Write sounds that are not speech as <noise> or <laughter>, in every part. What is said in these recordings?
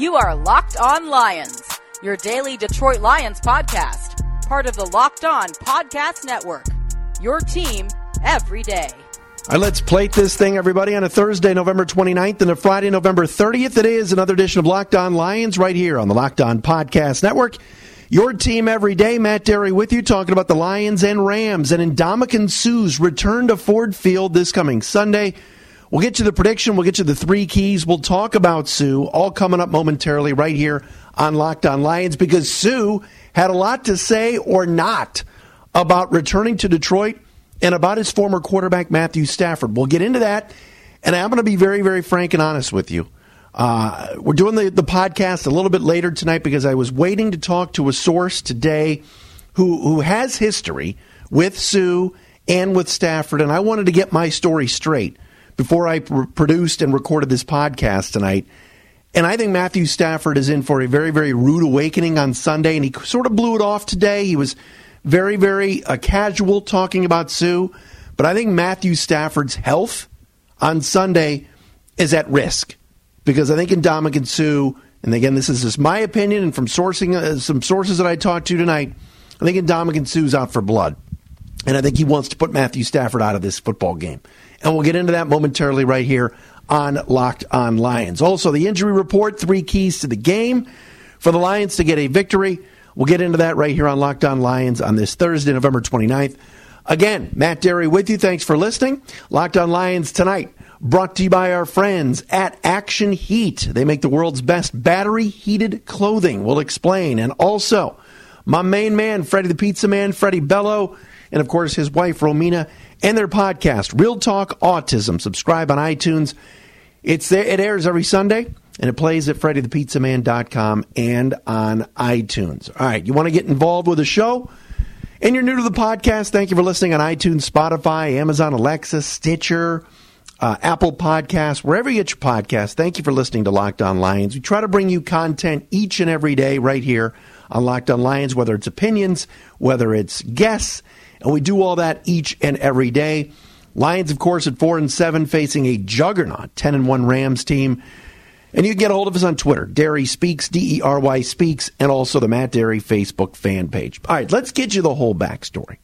You are Locked On Lions, your daily Detroit Lions podcast, part of the Locked On Podcast Network. Your team every day. All right, let's plate this thing, everybody, on a Thursday, November 29th, and a Friday, November 30th. It is another edition of Locked On Lions right here on the Locked On Podcast Network. Your team every day, Matt Dery with you, talking about the Lions and Rams and Ndamukong Suh's return to Ford Field this coming Sunday. We'll get to the prediction. We'll get to the three keys. We'll talk about Suh, all coming up momentarily right here on Locked On Lions because Suh had a lot to say or not about returning to Detroit and about his former quarterback, Matthew Stafford. We'll get into that, and I'm going to be very, very frank and honest with you. Uh, we're doing the, the podcast a little bit later tonight because I was waiting to talk to a source today who, who has history with Suh and with Stafford, and I wanted to get my story straight before I pr- produced and recorded this podcast tonight. And I think Matthew Stafford is in for a very, very rude awakening on Sunday, and he sort of blew it off today. He was very, very uh, casual talking about Suh, but I think Matthew Stafford's health on Sunday is at risk because I think Ndamukong Suh, and again, this is just my opinion and from sourcing uh, some sources that I talked to tonight, I think Ndamukong Suh's out for blood. And I think he wants to put Matthew Stafford out of this football game. And we'll get into that momentarily right here on Locked on Lions. Also, the injury report, three keys to the game for the Lions to get a victory. We'll get into that right here on Locked on Lions on this Thursday, November 29th. Again, Matt Dery with you. Thanks for listening. Locked on Lions tonight Brought to you by our friends at Action Heat. They make the world's best battery heated clothing. We'll explain. And also, my main man, Freddie the Pizza Man, Freddie Bello, and of course his wife, Romina, and their podcast, Real Talk Autism. Subscribe on iTunes. It's there, it airs every Sunday, and it plays at FreddieThePizzaMan.com and on iTunes. All right, you want to get involved with the show? And you're new to the podcast, thank you for listening on iTunes, Spotify, Amazon, Alexa, Stitcher, uh, Apple Podcasts, wherever you get your podcast. Thank you for listening to Locked On Lions. We try to bring you content each and every day right here on Locked On Lions, whether it's opinions, whether it's guests, and we do all that each and every day. Lions, of course, at four and seven, facing a juggernaut ten and one Rams team. And you can get a hold of us on Twitter, Dery Speaks, D E R Y Speaks, and also the Matt Dery Facebook fan page. All right, let's get you the whole backstory.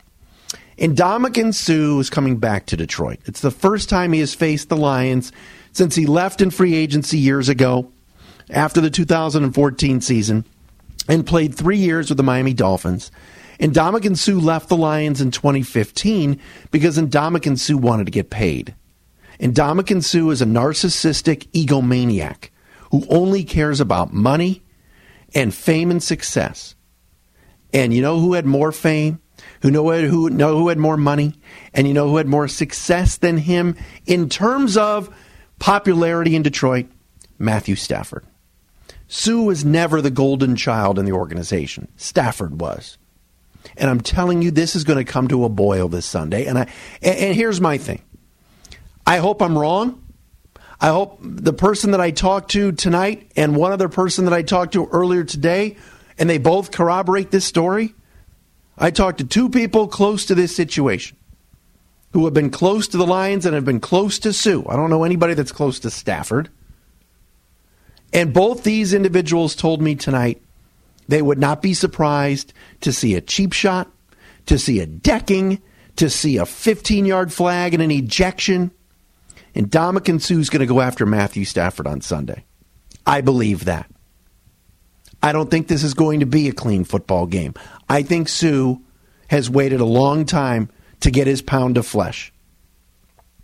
Ndamukong Suh is coming back to Detroit. It's the first time he has faced the Lions since he left in free agency years ago after the 2014 season and played three years with the Miami Dolphins. Ndamukong Suh left the Lions in 2015 because Ndamukong Suh wanted to get paid. Ndamukong Suh is a narcissistic egomaniac who only cares about money and fame and success. And you know who had more fame? who know who know who had more money, and you know who had more success than him in terms of popularity in Detroit? Matthew Stafford. Suh was never the golden child in the organization. Stafford was. And I'm telling you, this is going to come to a boil this Sunday. And I and, and here's my thing. I hope I'm wrong. I hope the person that I talked to tonight and one other person that I talked to earlier today, and they both corroborate this story. I talked to two people close to this situation who have been close to the Lions and have been close to Suh. I don't know anybody that's close to Stafford. And both these individuals told me tonight they would not be surprised to see a cheap shot, to see a decking, to see a 15 yard flag and an ejection. And Ndamukong Suh's going to go after Matthew Stafford on Sunday. I believe that. I don't think this is going to be a clean football game. I think Suh has waited a long time to get his pound of flesh.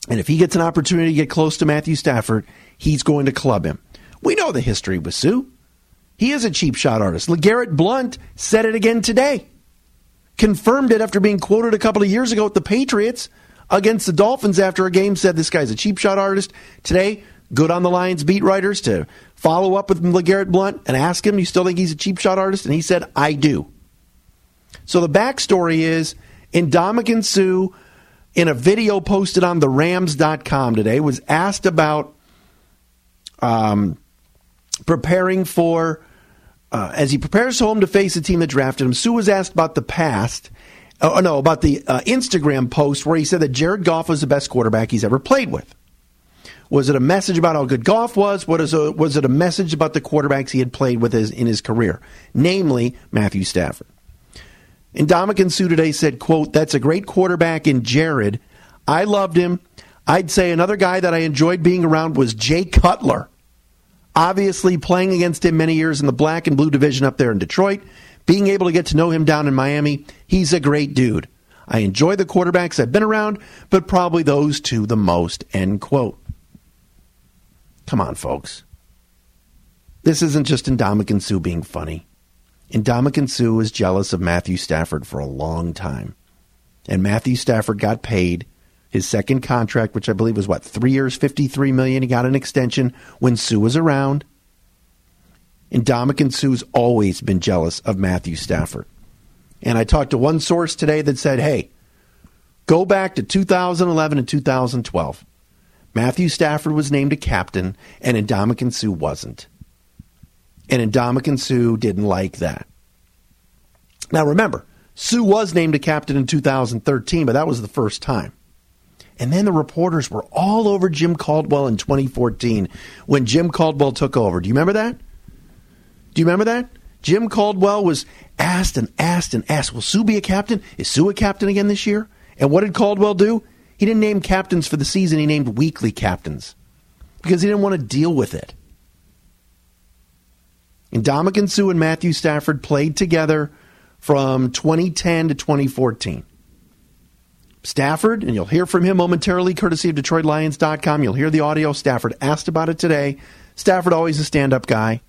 And if he gets an opportunity to get close to Matthew Stafford, he's going to club him. We know the history with Suh. He is a cheap shot artist. LeGarrette Blount said it again today. Confirmed it after being quoted a couple of years ago at the Patriots against the Dolphins after a game, said this guy's a cheap shot artist. Today, good on the Lions beat writers to follow up with LeGarrette Blount and ask him, you still think he's a cheap shot artist? And he said, I do. So the backstory is Ndamukong Suh, in a video posted on the Rams.com today, was asked about um, preparing for, uh, as he prepares home to face the team that drafted him. Suh was asked about the past. Oh, no, about the uh, Instagram post where he said that Jared Goff was the best quarterback he's ever played with. Was it a message about how good Goff was? What is a, was it a message about the quarterbacks he had played with his, in his career, namely Matthew Stafford? And Ndamukong Suh today said, quote, that's a great quarterback in Jared. I loved him. I'd say another guy that I enjoyed being around was Jay Cutler. Obviously, playing against him many years in the black and blue division up there in Detroit, being able to get to know him down in Miami, he's a great dude. I enjoy the quarterbacks I've been around, but probably those two the most. End quote. Come on, folks. This isn't just Ndamukong Suh being funny. Ndamukong Suh was jealous of Matthew Stafford for a long time. And Matthew Stafford got paid his second contract, which I believe was what, three years, fifty-three million. He got an extension when Suh was around. And Ndamukong Suh's always been jealous of Matthew Stafford. And I talked to one source today that said, hey, go back to 2011 and 2012. Matthew Stafford was named a captain, and Ndamukong Suh wasn't. And Ndamukong Suh didn't like that. Now remember, Suh was named a captain in 2013, but that was the first time. And then the reporters were all over Jim Caldwell in 2014 when Jim Caldwell took over. Do you remember that? Do you remember that? Jim Caldwell was asked and asked and asked, Will Suh be a captain? Is Suh a captain again this year? And what did Caldwell do? He didn't name captains for the season, he named weekly captains because he didn't want to deal with it. And Ndamukong Suh and Matthew Stafford played together from 2010 to 2014. Stafford, and you'll hear from him momentarily, courtesy of DetroitLions.com. You'll hear the audio. Stafford asked about it today. Stafford, always a stand up guy,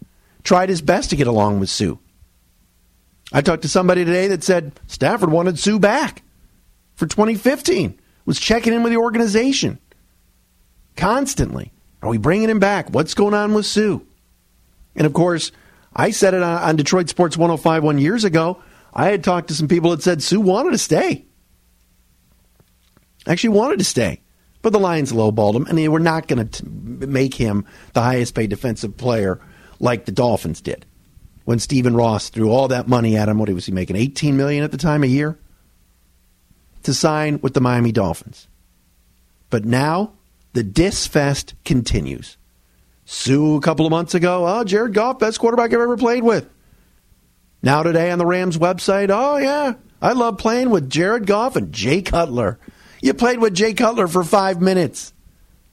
tried his best to get along with Suh. I talked to somebody today that said Stafford wanted Suh back for 2015, was checking in with the organization constantly. Are we bringing him back? What's going on with Suh? And of course, I said it on, on Detroit Sports 1051 years ago. I had talked to some people that said Suh wanted to stay actually wanted to stay. But the Lions lowballed him, and they were not going to make him the highest paid defensive player like the Dolphins did. When Stephen Ross threw all that money at him, what was he making? 18 million at the time a year to sign with the Miami Dolphins. But now the Dis Fest continues. Suh a couple of months ago, oh, Jared Goff, best quarterback I've ever played with. Now today on the Rams website, oh yeah, I love playing with Jared Goff and Jay Cutler. You played with Jay Cutler for five minutes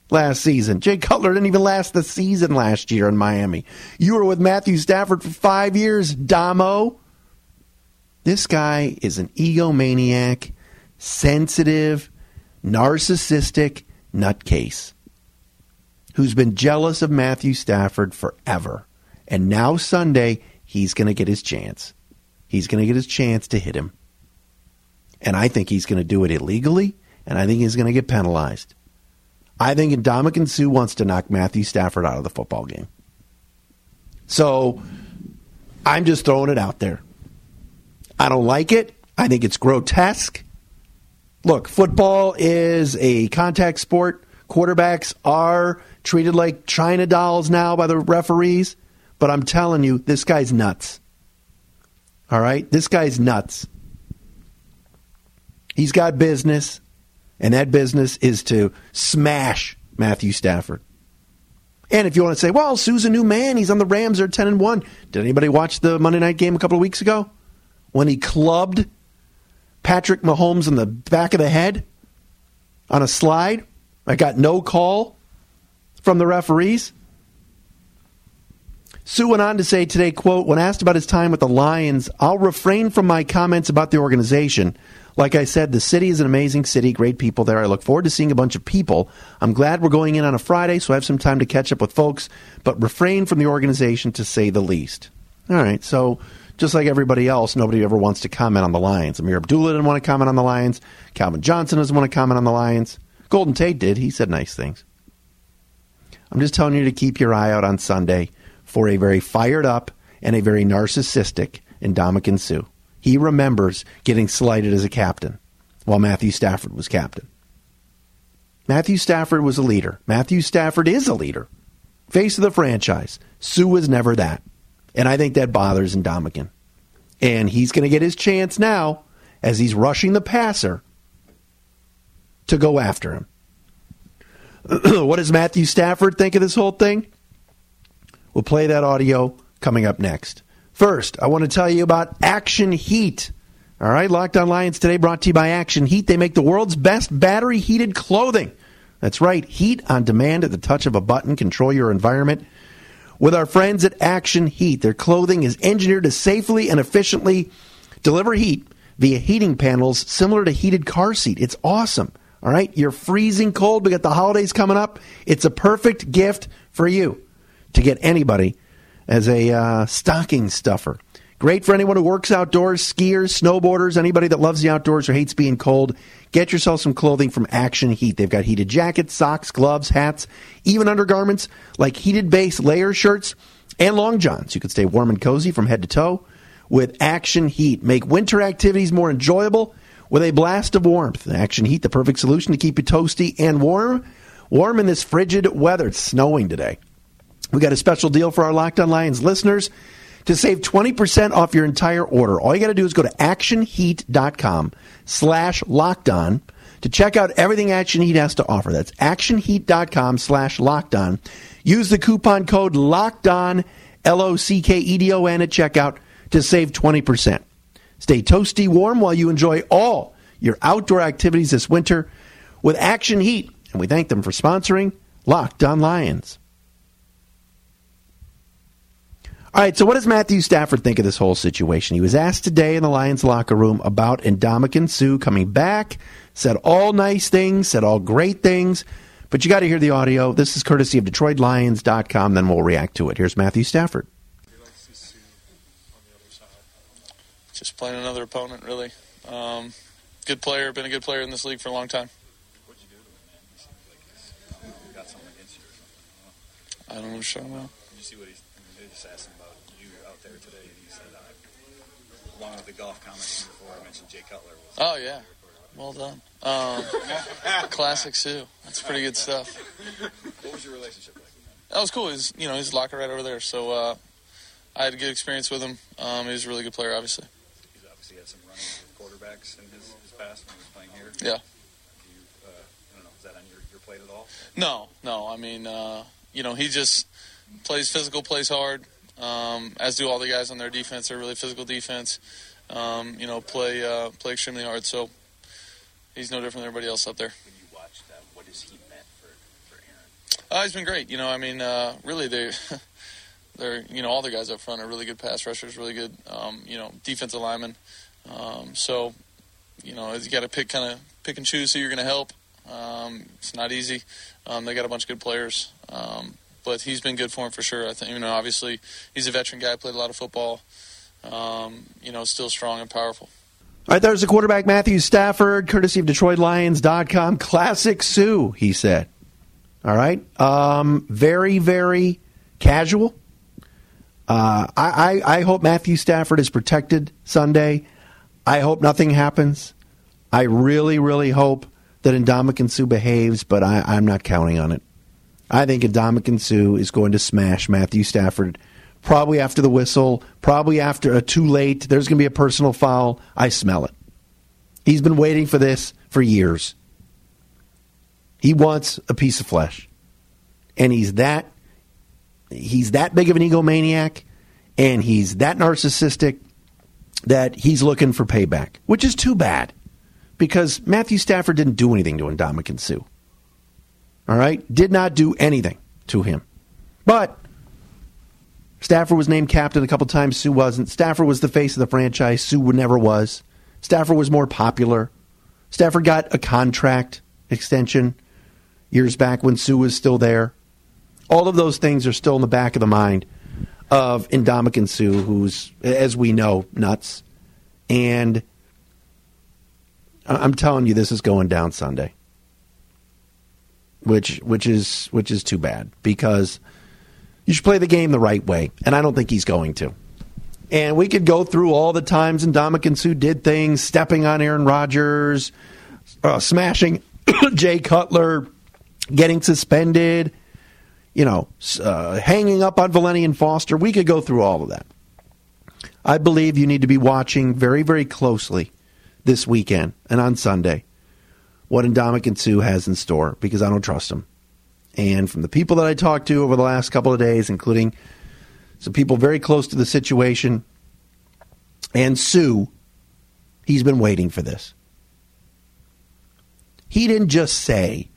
last season. Jay Cutler didn't even last the season last year in Miami. You were with Matthew Stafford for five years, Damo. This guy is an egomaniac, sensitive, narcissistic nutcase who's been jealous of Matthew Stafford forever. And now Sunday, he's going to get his chance. He's going to get his chance to hit him. And I think he's going to do it illegally and I think he's going to get penalized. I think Ndamukong Suh wants to knock Matthew Stafford out of the football game. So I'm just throwing it out there. I don't like it. I think it's grotesque. Look, football is a contact sport. Quarterbacks are treated like China dolls now by the referees. But I'm telling you, this guy's nuts. All right? This guy's nuts. He's got business and that business is to smash Matthew Stafford. And if you want to say, well, Suh's a new man, he's on the Rams, they're 10 and 1. Did anybody watch the Monday night game a couple of weeks ago? When he clubbed Patrick Mahomes in the back of the head on a slide? I got no call from the referees. Suh went on to say today, quote, when asked about his time with the Lions, I'll refrain from my comments about the organization. Like I said, the city is an amazing city, great people there. I look forward to seeing a bunch of people. I'm glad we're going in on a Friday, so I have some time to catch up with folks, but refrain from the organization to say the least. All right, so just like everybody else, nobody ever wants to comment on the Lions. Ameer Abdullah didn't want to comment on the Lions. Calvin Johnson doesn't want to comment on the Lions. Golden Tate did. He said nice things. I'm just telling you to keep your eye out on Sunday for a very fired up and a very narcissistic Ndamukong Suh. He remembers getting slighted as a captain while Matthew Stafford was captain. Matthew Stafford was a leader. Matthew Stafford is a leader. Face of the franchise. Suh was never that. And I think that bothers Ndamukong. And he's going to get his chance now as he's rushing the passer to go after him. <clears throat> what does Matthew Stafford think of this whole thing? We'll play that audio coming up next. First, I want to tell you about Action Heat. All right, Locked On Lions today brought to you by Action Heat. They make the world's best battery heated clothing. That's right, heat on demand at the touch of a button. Control your environment. With our friends at Action Heat, their clothing is engineered to safely and efficiently deliver heat via heating panels similar to heated car seat. It's awesome. All right, you're freezing cold. We got the holidays coming up. It's a perfect gift for you to get anybody as a uh, stocking stuffer. Great for anyone who works outdoors, skiers, snowboarders, anybody that loves the outdoors or hates being cold. Get yourself some clothing from Action Heat. They've got heated jackets, socks, gloves, hats, even undergarments like heated base layer shirts and long johns. You can stay warm and cozy from head to toe with Action Heat. Make winter activities more enjoyable with a blast of warmth. Action Heat, the perfect solution to keep you toasty and warm. Warm in this frigid weather. It's snowing today. We got a special deal for our Locked On Lions listeners to save 20% off your entire order. All you got to do is go to actionheat.com slash locked on to check out everything Action Heat has to offer. That's actionheat.com slash locked on. Use the coupon code locked on, L O C K E D O N at checkout to save 20%. Stay toasty warm while you enjoy all your outdoor activities this winter with Action Heat. And we thank them for sponsoring Locked on Lions. All right, so what does Matthew Stafford think of this whole situation? He was asked today in the Lions locker room about Ndamukong Suh coming back, said all nice things, said all great things, but you got to hear the audio. This is courtesy of DetroitLions.com, then we'll react to it. Here's Matthew Stafford. Just playing another opponent, really. Um, good player, been a good player in this league for a long time. What'd you do? I don't know what you're talking about. Did you see what he's, they just asked him about you out there today, and he said, uh, along with the Goff comments before, I mentioned Jay Cutler. Was Oh, yeah. Well done. Um, <laughs> classic Suh. That's pretty good stuff. What was your relationship like? That was cool. He's, you know, he's locker right over there. So uh, I had a good experience with him. Um, he was a really good player, obviously. He's obviously had some running quarterbacks in his, his past when he was playing here. Yeah. Do you, uh, I don't know, is that on your, your plate at all? No, no. I mean, uh, you know, he just plays physical, plays hard, um, as do all the guys on their defense. They're really physical defense. Um, you know, play uh, play extremely hard. So he's no different than everybody else up there. When you watch that, what has he meant for, for Aaron? Uh, he's been great. You know, I mean, uh, really, they, <laughs> they're you know all the guys up front are really good pass rushers, really good, um, you know, defensive linemen. Um, so, you know, you got to pick kind of pick and choose who you're going to help. Um, it's not easy. Um, they got a bunch of good players, um, but he's been good for him for sure. I think you know, obviously, he's a veteran guy, played a lot of football. Um, you know, still strong and powerful. All right, there's the quarterback, Matthew Stafford, courtesy of DetroitLions.com. Classic Suh, he said. All right. Um, very, very casual. Uh, I, I, I hope Matthew Stafford is protected Sunday. I hope nothing happens. I really, really hope that Ndamukong Suh behaves, but I, I'm not counting on it. I think Ndamukong Suh is going to smash Matthew Stafford probably after the whistle, probably after a too late. There's going to be a personal foul. I smell it. He's been waiting for this for years. He wants a piece of flesh. And he's that he's that big of an egomaniac and he's that narcissistic that he's looking for payback, which is too bad because Matthew Stafford didn't do anything to Ndamukong Suh. All right? Did not do anything to him. But Stafford was named captain a couple times. Suh wasn't. Stafford was the face of the franchise. Suh never was. Stafford was more popular. Stafford got a contract extension years back when Suh was still there. All of those things are still in the back of the mind of Ndamukong Suh, who's, as we know, nuts. And I'm telling you, this is going down Sunday, which which is which is too bad because you should play the game the right way, and I don't think he's going to. And we could go through all the times Ndamukong Suh did things, stepping on Aaron Rodgers, uh, smashing <coughs> Jay Cutler, getting suspended, you know, uh, hanging up on Valenian Foster. We could go through all of that. I believe you need to be watching very, very closely this weekend and on Sunday what Ndamukong Suh has in store because I don't trust him. And from the people that I talked to over the last couple of days, including some people very close to the situation, and Suh, he's been waiting for this. He didn't just say,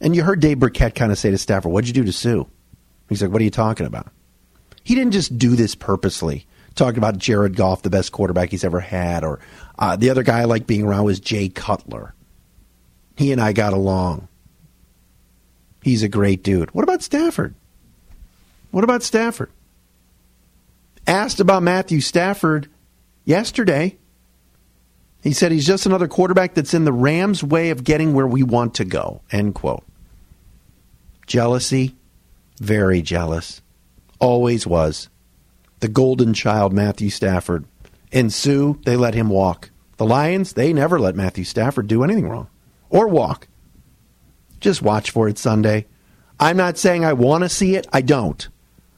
and you heard Dave Birkett kind of say to Stafford, What'd you do to Suh? He's like, What are you talking about? He didn't just do this purposely. Talking about Jared Goff, the best quarterback he's ever had, or uh, the other guy I like being around was Jay Cutler. He and I got along. He's a great dude. What about Stafford? What about Stafford? Asked about Matthew Stafford yesterday. He said he's just another quarterback that's in the Rams' way of getting where we want to go. End quote. Jealousy, very jealous. Always was. The golden child, Matthew Stafford. And Suh, they let him walk. The Lions, they never let Matthew Stafford do anything wrong or walk. Just watch for it Sunday. I'm not saying I want to see it. I don't.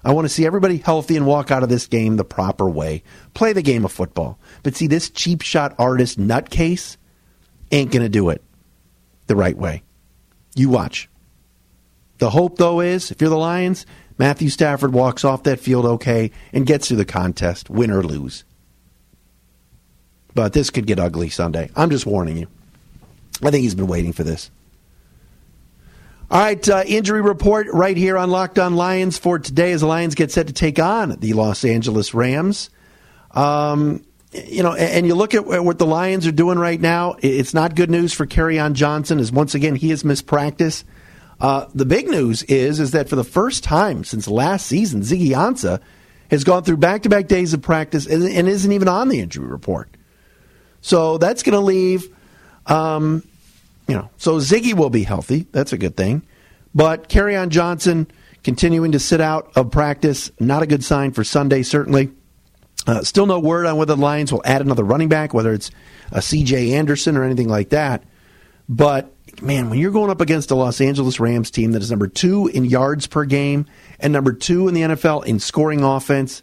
I want to see everybody healthy and walk out of this game the proper way. Play the game of football. But see, this cheap shot artist nutcase ain't going to do it the right way. You watch. The hope, though, is if you're the Lions, Matthew Stafford walks off that field okay and gets through the contest, win or lose. But this could get ugly Sunday. I'm just warning you. I think he's been waiting for this. All right, uh, injury report right here on Locked On Lions for today as the Lions get set to take on the Los Angeles Rams. Um, you know, and you look at what the Lions are doing right now. It's not good news for Kerryon Johnson, as once again he has missed practice. Uh, the big news is is that for the first time since last season, Ziggy Ansah has gone through back to back days of practice and, and, isn't even on the injury report. So that's going to leave um, you know, so Ziggy will be healthy. That's a good thing. But Kerryon Johnson continuing to sit out of practice, not a good sign for Sunday, certainly. Uh, still no word on whether the Lions will add another running back, whether it's a C.J. Anderson or anything like that. But man, when you're going up against a Los Angeles Rams team that is number two in yards per game and number two in the NFL in scoring offense,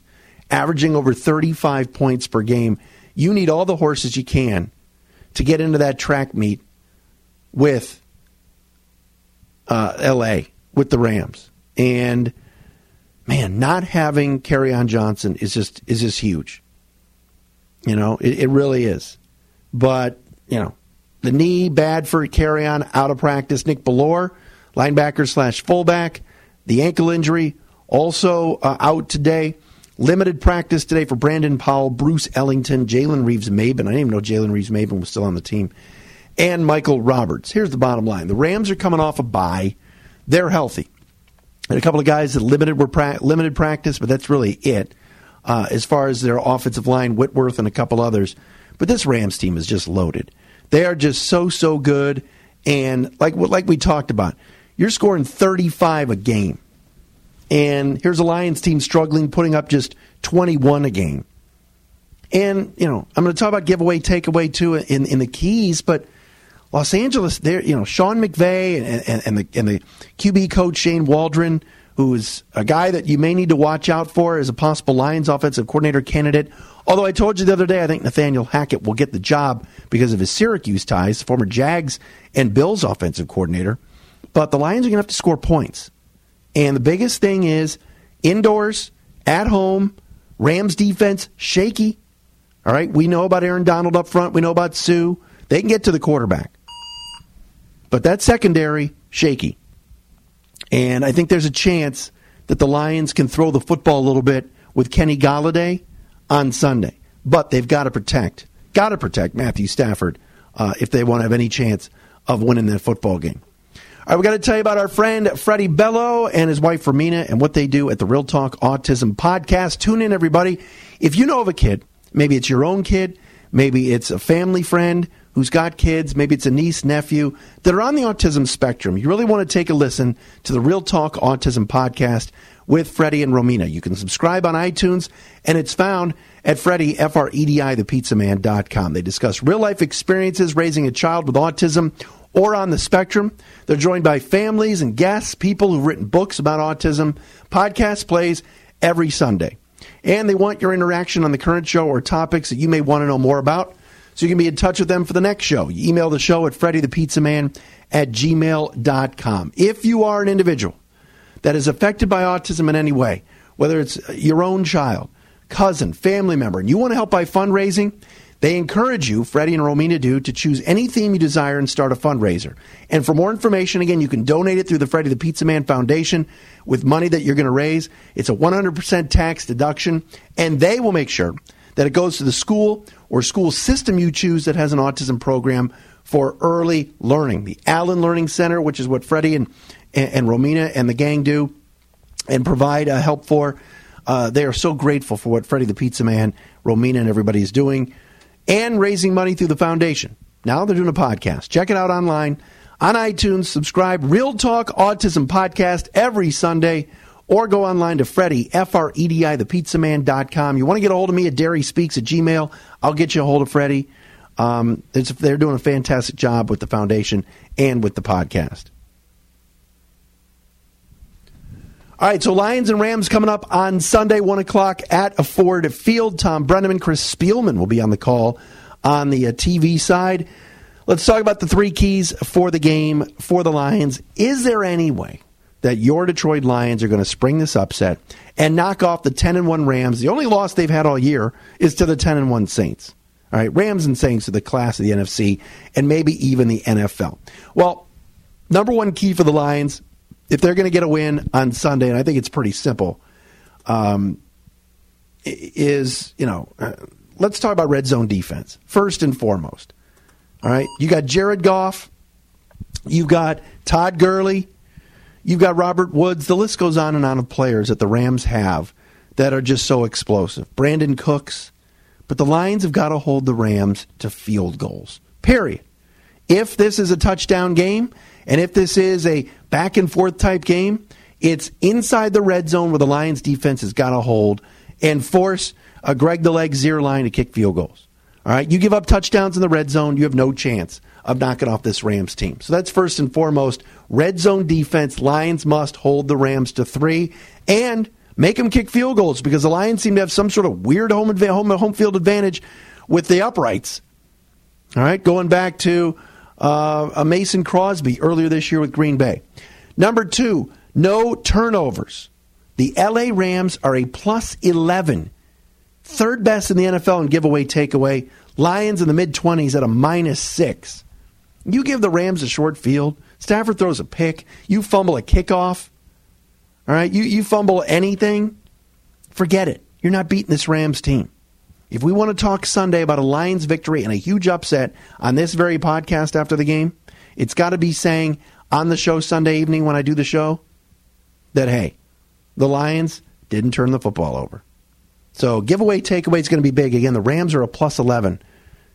averaging over 35 points per game, you need all the horses you can to get into that track meet with uh, L.A. with the Rams, and man, not having Kerryon Johnson is just is just huge. You know, it, it really is. But you know, the knee bad for Kerryon out of practice. Nick Bellore, linebacker slash fullback, the ankle injury also uh, out today. Limited practice today for Brandon Powell, Bruce Ellington, Jalen Reeves-Maybin. I didn't even know Jalen Reeves-Maybin was still on the team. And Michael Roberts. Here's the bottom line: the Rams are coming off a bye; they're healthy. And a couple of guys that limited were pra- limited practice, but that's really it uh, as far as their offensive line, Whitworth and a couple others. But this Rams team is just loaded. They are just so so good, and like like we talked about, you're scoring 35 a game. And here's a Lions team struggling, putting up just 21 a game. And, you know, I'm going to talk about giveaway, takeaway too in, in the keys, but Los Angeles, there, you know, Sean McVay and, and, and, the, and the QB coach Shane Waldron, who is a guy that you may need to watch out for as a possible Lions offensive coordinator candidate. Although I told you the other day, I think Nathaniel Hackett will get the job because of his Syracuse ties, former Jags and Bills offensive coordinator. But the Lions are going to have to score points. And the biggest thing is indoors, at home, Rams defense shaky. All right, we know about Aaron Donald up front. We know about Suh. They can get to the quarterback. But that secondary, shaky. And I think there's a chance that the Lions can throw the football a little bit with Kenny Golladay on Sunday. But they've got to protect, got to protect Matthew Stafford uh, if they want to have any chance of winning that football game. All right, we got to tell you about our friend Freddie Bello and his wife Romina and what they do at the Real Talk Autism Podcast. Tune in, everybody. If you know of a kid, maybe it's your own kid, maybe it's a family friend who's got kids, maybe it's a niece, nephew that are on the autism spectrum. You really want to take a listen to the Real Talk Autism Podcast with Freddie and Romina. You can subscribe on iTunes, and it's found at Freddie, F-R-E-D-I, thepizzaman.com. They discuss real life experiences raising a child with autism or on the spectrum. They're joined by families and guests, people who've written books about autism. Podcast plays every Sunday. And they want your interaction on the current show or topics that you may want to know more about. So you can be in touch with them for the next show. You email the show at freddythepizzaman at gmail.com. If you are an individual that is affected by autism in any way, whether it's your own child, cousin, family member, and you want to help by fundraising, they encourage you, Freddie and Romina do, to choose any theme you desire and start a fundraiser. And for more information, again, you can donate it through the Freddie the Pizza Man Foundation with money that you're going to raise. It's a 100% tax deduction, and they will make sure that it goes to the school or school system you choose that has an autism program for early learning. The Allen Learning Center, which is what Freddie and, and, Romina and the gang do and provide uh, help for. Uh, they are so grateful for what Freddie the Pizza Man, Romina, and everybody is doing and raising money through the foundation. Now they're doing a podcast. Check it out online on iTunes. Subscribe. Real Talk Autism Podcast every Sunday. Or go online to Freddie, F R E D I, thepizzaman.com. You want to get a hold of me at Dery Speaks at Gmail, I'll get you a hold of Freddie. Um, they're doing a fantastic job with the foundation and with the podcast. All right, so Lions and Rams coming up on Sunday, 1 o'clock at Ford Field. Thom Brennaman, Chris Spielman will be on the call on the uh, TV side. Let's talk about the three keys for the game for the Lions. Is there any way that your Detroit Lions are going to spring this upset and knock off the 10 and 1 Rams? The only loss they've had all year is to the 10 and 1 Saints. All right, Rams and Saints are the class of the NFC and maybe even the NFL. Well, number one key for the Lions if they're going to get a win on Sunday, and I think it's pretty simple, um, is you know, uh, let's talk about red zone defense first and foremost. All right, you got Jared Goff, you've got Todd Gurley, you've got Robert Woods. The list goes on and on of players that the Rams have that are just so explosive. Brandin Cooks, but the Lions have got to hold the Rams to field goals. Period. If this is a touchdown game, and if this is a back and forth type game, it's inside the red zone where the Lions defense has got to hold and force a Greg the Leg Zuerlein to kick field goals. All right, you give up touchdowns in the red zone, you have no chance of knocking off this Rams team. So that's first and foremost. Red zone defense, Lions must hold the Rams to three and make them kick field goals because the Lions seem to have some sort of weird home, home, home field advantage with the uprights. All right, going back to uh, a Mason Crosby earlier this year with Green Bay. Number two, no turnovers. The LA Rams are a plus 11, third best in the NFL in giveaway takeaway. Lions in the mid 20s at a minus six. You give the Rams a short field, Stafford throws a pick, you fumble a kickoff, all right, you, you fumble anything, forget it. You're not beating this Rams team. If we want to talk Sunday about a Lions victory and a huge upset on this very podcast after the game, it's got to be saying on the show Sunday evening when I do the show that, hey, the Lions didn't turn the football over. So giveaway takeaway is going to be big. Again, the Rams are a plus 11,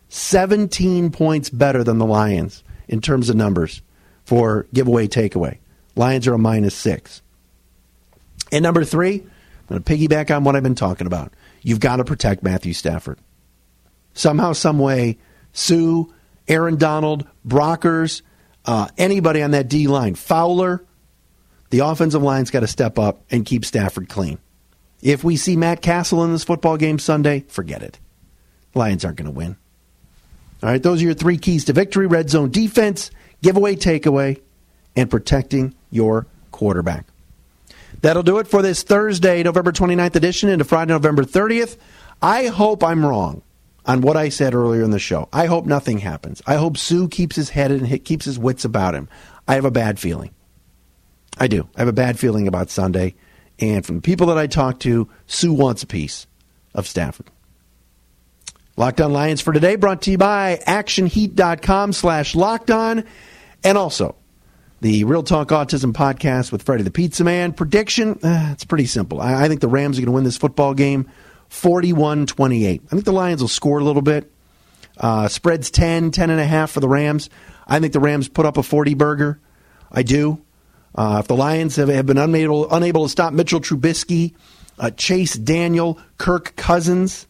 17 points better than the Lions in terms of numbers for giveaway takeaway. Lions are a minus six. And number three, I'm going to piggyback on what I've been talking about. You've got to protect Matthew Stafford. Somehow, some way, Suh, Aaron Donald, Brockers, uh, anybody on that D line, Fowler, the offensive line's got to step up and keep Stafford clean. If we see Matt Cassel in this football game Sunday, forget it. Lions aren't going to win. All right, those are your three keys to victory red zone defense, giveaway takeaway, and protecting your quarterback. That'll do it for this Thursday, November 29th edition into Friday, November 30th. I hope I'm wrong on what I said earlier in the show. I hope nothing happens. I hope Suh keeps his head and keeps his wits about him. I have a bad feeling. I do. I have a bad feeling about Sunday. And from the people that I talk to, Suh wants a piece of Stafford. Locked on Lions for today brought to you by actionheat.com slash locked on and also the Real Talk Autism podcast with Freddie the Pizza Man. Prediction, uh, it's pretty simple. I, I think the Rams are going to win this football game 41 28. I think the Lions will score a little bit. Uh, spreads 10, 10 and a half for the Rams. I think the Rams put up a 40 burger. I do. Uh, if the Lions have, have been unable, unable to stop Mitchell Trubisky, uh, Chase Daniel, Kirk Cousins,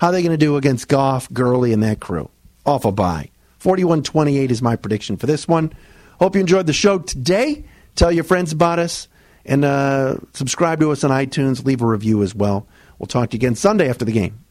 how are they going to do against Goff, Gurley, and that crew? Off a bye. 41 28 is my prediction for this one. Hope you enjoyed the show today. Tell your friends about us and uh, subscribe to us on iTunes. Leave a review as well. We'll talk to you again Sunday after the game.